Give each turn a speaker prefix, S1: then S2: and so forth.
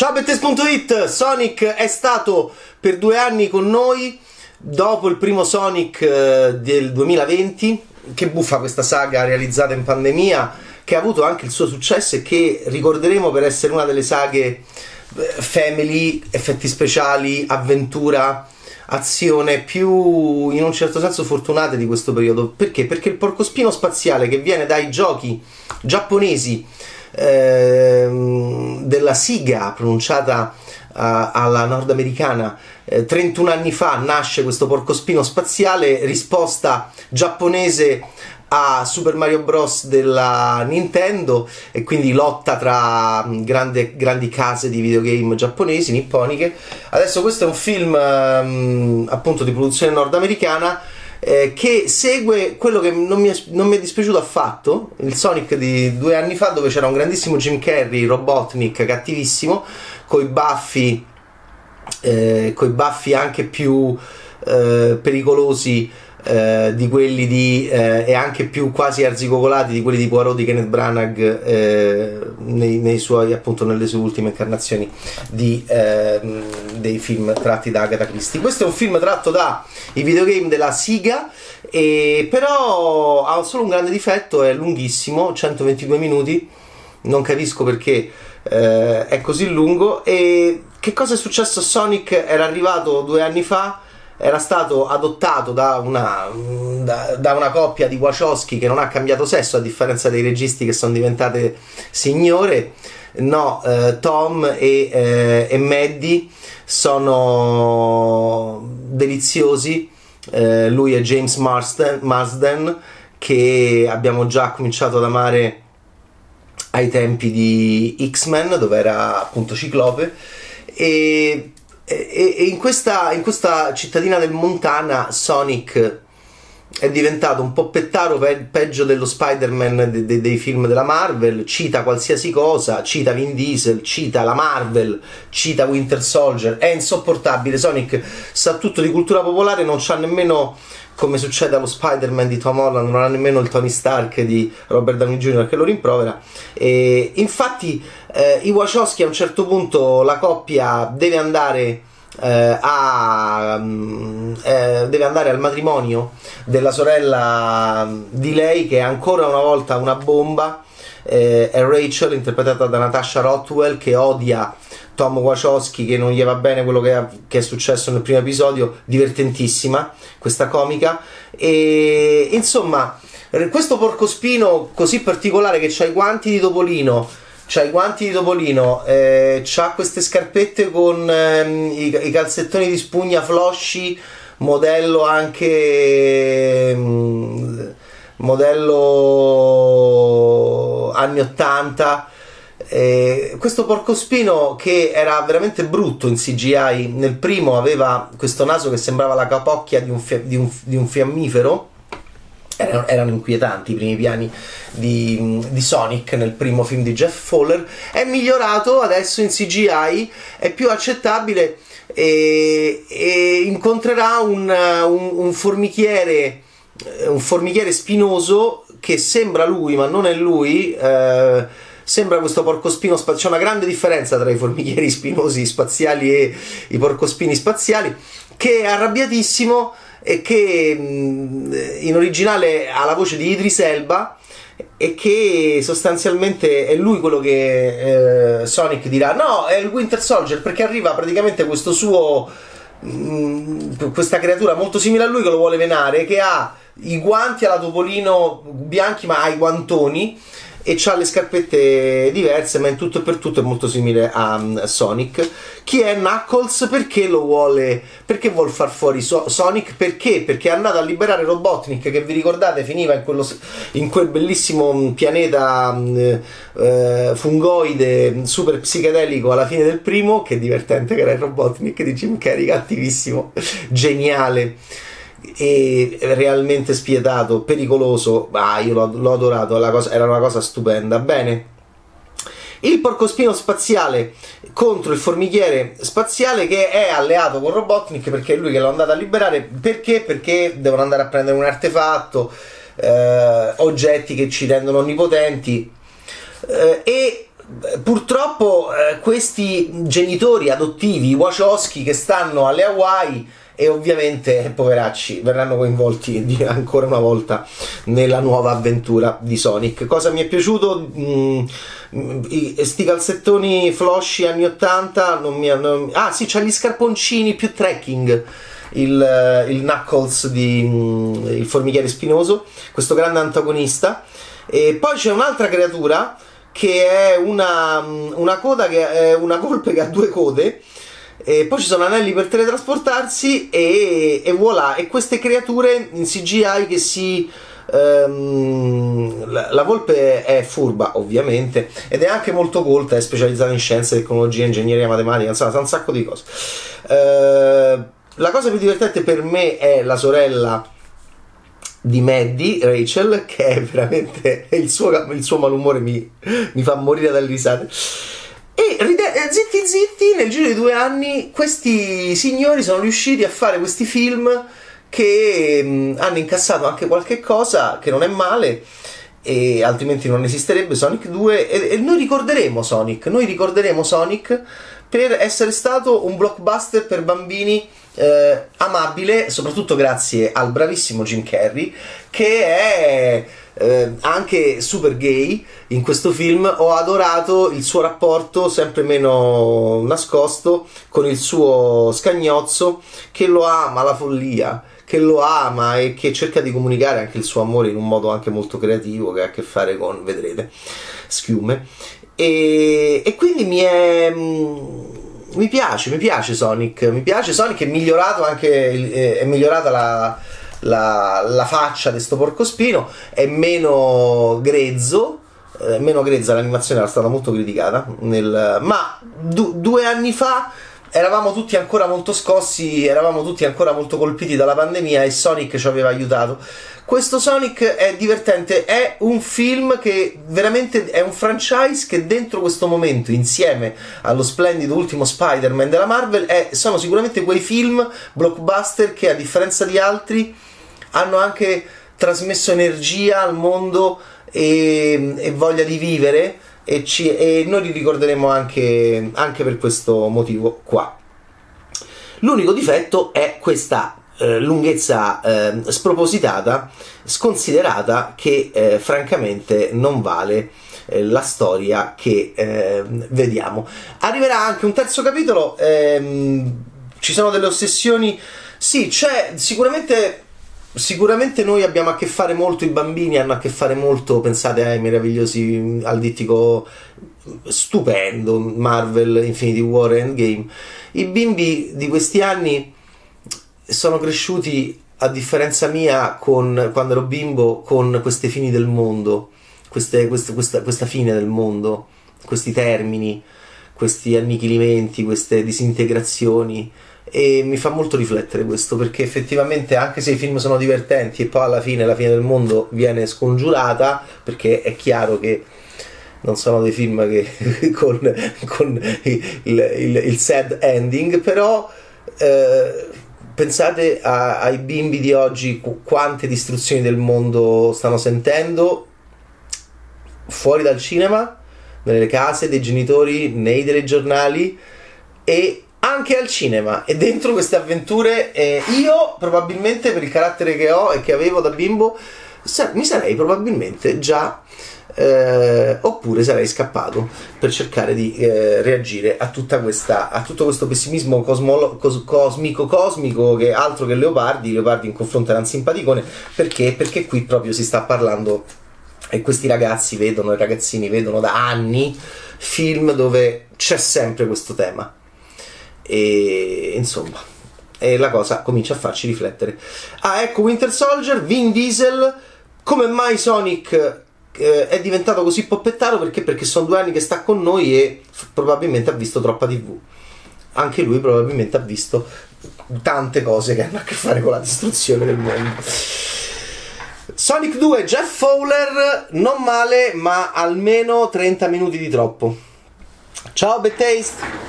S1: Ciao Bettes.it, Sonic è stato per due anni con noi dopo il primo Sonic eh, del 2020. Che buffa questa saga realizzata in pandemia, che ha avuto anche il suo successo e che ricorderemo per essere una delle saghe eh, family, effetti speciali, avventura, azione più in un certo senso fortunate di questo periodo. Perché? Perché il porcospino spaziale che viene dai giochi giapponesi ehm, della siga pronunciata uh, alla nordamericana eh, 31 anni fa nasce questo porcospino spaziale risposta giapponese a Super Mario Bros. della Nintendo e quindi lotta tra mm, grande, grandi case di videogame giapponesi, nipponiche. Adesso questo è un film um, appunto di produzione nordamericana eh, che segue quello che non mi, è, non mi, è, dispiaciuto affatto, il Sonic di due anni fa dove c'era un grandissimo Jim Carrey, Robotnik, cattivissimo, coi baffi, eh, coi baffi anche più eh, pericolosi eh, di quelli di eh, e anche più quasi arzigogolati di quelli di Poirot di Kenneth Branagh eh, nei, nei, suoi appunto nelle sue ultime incarnazioni di, ehm, dei film tratti da Agatha Christie. Questo è un film tratto dai videogame della Siga e però ha solo un grande difetto è lunghissimo 122 minuti. Non capisco perché eh, è così lungo. E che cosa è successo a Sonic era arrivato due anni fa era stato adottato da una, da, da una, coppia di Wachowski che non ha cambiato sesso, a differenza dei registi che sono diventate signore. No, eh, Tom e, eh, e, Maddie sono deliziosi. Eh, lui è James Marsden, Marsden, che abbiamo già cominciato ad amare ai tempi di X-Men, dove era appunto Ciclope. E e, e in, questa, in, questa, cittadina del Montana Sonic è diventato un po' pettaro pe- peggio dello Spider-Man de- de- dei film della Marvel, cita qualsiasi cosa, cita Vin Diesel, cita la Marvel, cita Winter Soldier, è insopportabile, Sonic sa tutto di cultura popolare, non c'ha nemmeno come succede allo Spider-Man di Tom Holland, non ha nemmeno il Tony Stark di Robert Downey Jr. che lo rimprovera. E infatti, eh, i Wachowski a un certo punto la coppia deve andare. Eh, a, um, eh, deve andare al matrimonio della sorella di lei che è ancora una volta una bomba eh, è Rachel interpretata da Natasha Rothwell che odia Tom Wachowski che non gli va bene quello che, che, è successo nel primo episodio, divertentissima questa comica. E insomma questo porcospino così particolare che ha i guanti di Topolino c'ha i guanti di Topolino, eh, c'ha queste scarpette con ehm, i, i, calzettoni di spugna flosci, modello anche mm, modello anni 80 eh, questo porcospino che era veramente brutto in CGI, nel primo aveva questo naso che sembrava la capocchia di un, fia- di un, di un fiammifero. Erano, erano, inquietanti i primi piani di, di, Sonic nel primo film di Jeff Fowler. È migliorato adesso in CGI, è più accettabile e, e incontrerà un, un, un formichiere un formichiere spinoso che sembra lui ma non è lui eh, sembra questo porcospino spaziale. C'è una grande differenza tra i formichieri spinosi spaziali e i porcospini spaziali, che è arrabbiatissimo e che mm, in originale ha la voce di Idris Elba e che sostanzialmente è lui quello che eh, Sonic dirà no è il Winter Soldier perché arriva praticamente questo suo mh, mm, questa creatura molto simile a lui che lo vuole venare che ha i guanti alla Topolino bianchi ma ha i guantoni e ha le scarpette diverse, ma in tutto e per tutto è molto simile a um, Sonic. Chi è Knuckles? Perché lo vuole? Perché vuole far fuori so- Sonic? Perché? Perché è andato a liberare Robotnik, che vi ricordate finiva in, quello, in quel bellissimo mm, pianeta um, uh, fungoide super psichedelico alla fine del primo. Che divertente che era il Robotnik di Jim Carrey, cattivissimo, geniale e realmente spietato, pericoloso. Ah, io l'ho, l'ho adorato, cosa, era una cosa stupenda. Bene. Il porcospino spaziale contro il formichiere spaziale che è alleato con Robotnik perché è lui che l'ha andato a liberare. Perché? Perché devono andare a prendere un artefatto, eh, oggetti che ci rendono onnipotenti. Eh, e purtroppo eh, questi genitori adottivi Wachowski che stanno alle Hawaii e ovviamente poveracci verranno coinvolti di, ancora una volta nella nuova avventura di Sonic. Cosa mi è piaciuto? Mm, sti calzettoni flosci anni 80 non mi hanno... Ah sì, c'ha gli scarponcini più trekking. Il, il Knuckles di mm, il formichiere spinoso, questo grande antagonista. E poi c'è un'altra creatura che è una, mm, una coda che è una volpe che ha due code e poi ci sono anelli per teletrasportarsi e, e voilà, e queste creature in CGI che si... Um, la, la, volpe è furba ovviamente ed è anche molto colta, è specializzata in scienze, tecnologia, ingegneria, matematica, insomma sa un sacco di cose. Uh, la cosa più divertente per me è la sorella di Maddie, Rachel, che è veramente il suo, il suo malumore mi, mi fa morire dalle risate e ride- eh, zitti zitti, nel giro di due anni, questi signori sono riusciti a fare questi film che mh, mm, hanno incassato anche qualche cosa che non è male e altrimenti non esisterebbe Sonic 2 e, e, noi ricorderemo Sonic, noi ricorderemo Sonic per essere stato un blockbuster per bambini eh, amabile, soprattutto grazie al bravissimo Jim Carrey che è eh, anche super gay in questo film ho adorato il suo rapporto sempre meno nascosto con il suo scagnozzo che lo ama la follia che lo ama e che cerca di comunicare anche il suo amore in un modo anche molto creativo che ha a che fare con, vedrete, schiume. E, e quindi mi è. Mm, mi piace, mi piace Sonic, mi piace Sonic, è migliorato anche, è migliorata la, la, la faccia di questo porcospino, è meno grezzo, eh, meno grezza l'animazione era stata molto criticata, nel, ma du, due anni fa eravamo tutti ancora molto scossi, eravamo tutti ancora molto colpiti dalla pandemia e Sonic ci aveva aiutato. Questo Sonic è divertente, è un film che veramente è un franchise che dentro questo momento, insieme allo splendido ultimo Spider-Man della Marvel, è, sono sicuramente quei film blockbuster che a differenza di altri hanno anche trasmesso energia al mondo e, e voglia di vivere e, ci, e, noi li ricorderemo anche, anche per questo motivo qua. L'unico difetto è questa eh, lunghezza eh, spropositata, sconsiderata, che eh, francamente non vale eh, la storia che ehm, vediamo. Arriverà anche un terzo capitolo, ehm, ci sono delle ossessioni, sì, c'è sicuramente Sicuramente noi abbiamo a che fare molto, i bambini hanno a che fare molto, pensate ai meravigliosi, al dittico stupendo Marvel Infinity War Endgame. I bimbi di questi anni sono cresciuti, a differenza mia, con, quando ero bimbo, con queste fini del mondo, queste, queste, questa, questa fine del mondo, questi termini, questi annichilimenti, queste disintegrazioni e mi fa molto riflettere questo perché effettivamente anche se i film sono divertenti e poi alla fine la fine del mondo viene scongiurata perché è chiaro che non sono dei film che, con, con il, il, il, sad ending però eh, pensate a, ai bimbi di oggi quante distruzioni del mondo stanno sentendo fuori dal cinema nelle case dei genitori nei telegiornali e anche al cinema e dentro queste avventure eh, io probabilmente per il carattere che ho e che avevo da bimbo sa- mi sarei probabilmente già eh, oppure sarei scappato per cercare di eh, reagire a, questa, a tutto questo pessimismo cosmolo- cos- cosmico cosmico che altro che Leopardi Leopardi in confronto era un simpaticone perché? perché qui proprio si sta parlando e questi ragazzi vedono i ragazzini vedono da anni film dove c'è sempre questo tema e insomma, e la cosa comincia a farci riflettere. Ah, ecco Winter Soldier, Vin Diesel, come mai Sonic eh, è diventato così poppettaro? Perché? Perché sono due anni che sta con noi e f- probabilmente ha visto troppa TV. Anche lui probabilmente ha visto tante cose che hanno a che fare con la distruzione del mondo. Sonic 2, Jeff Fowler, non male, ma almeno 30 minuti di troppo. Ciao, Bad Taste!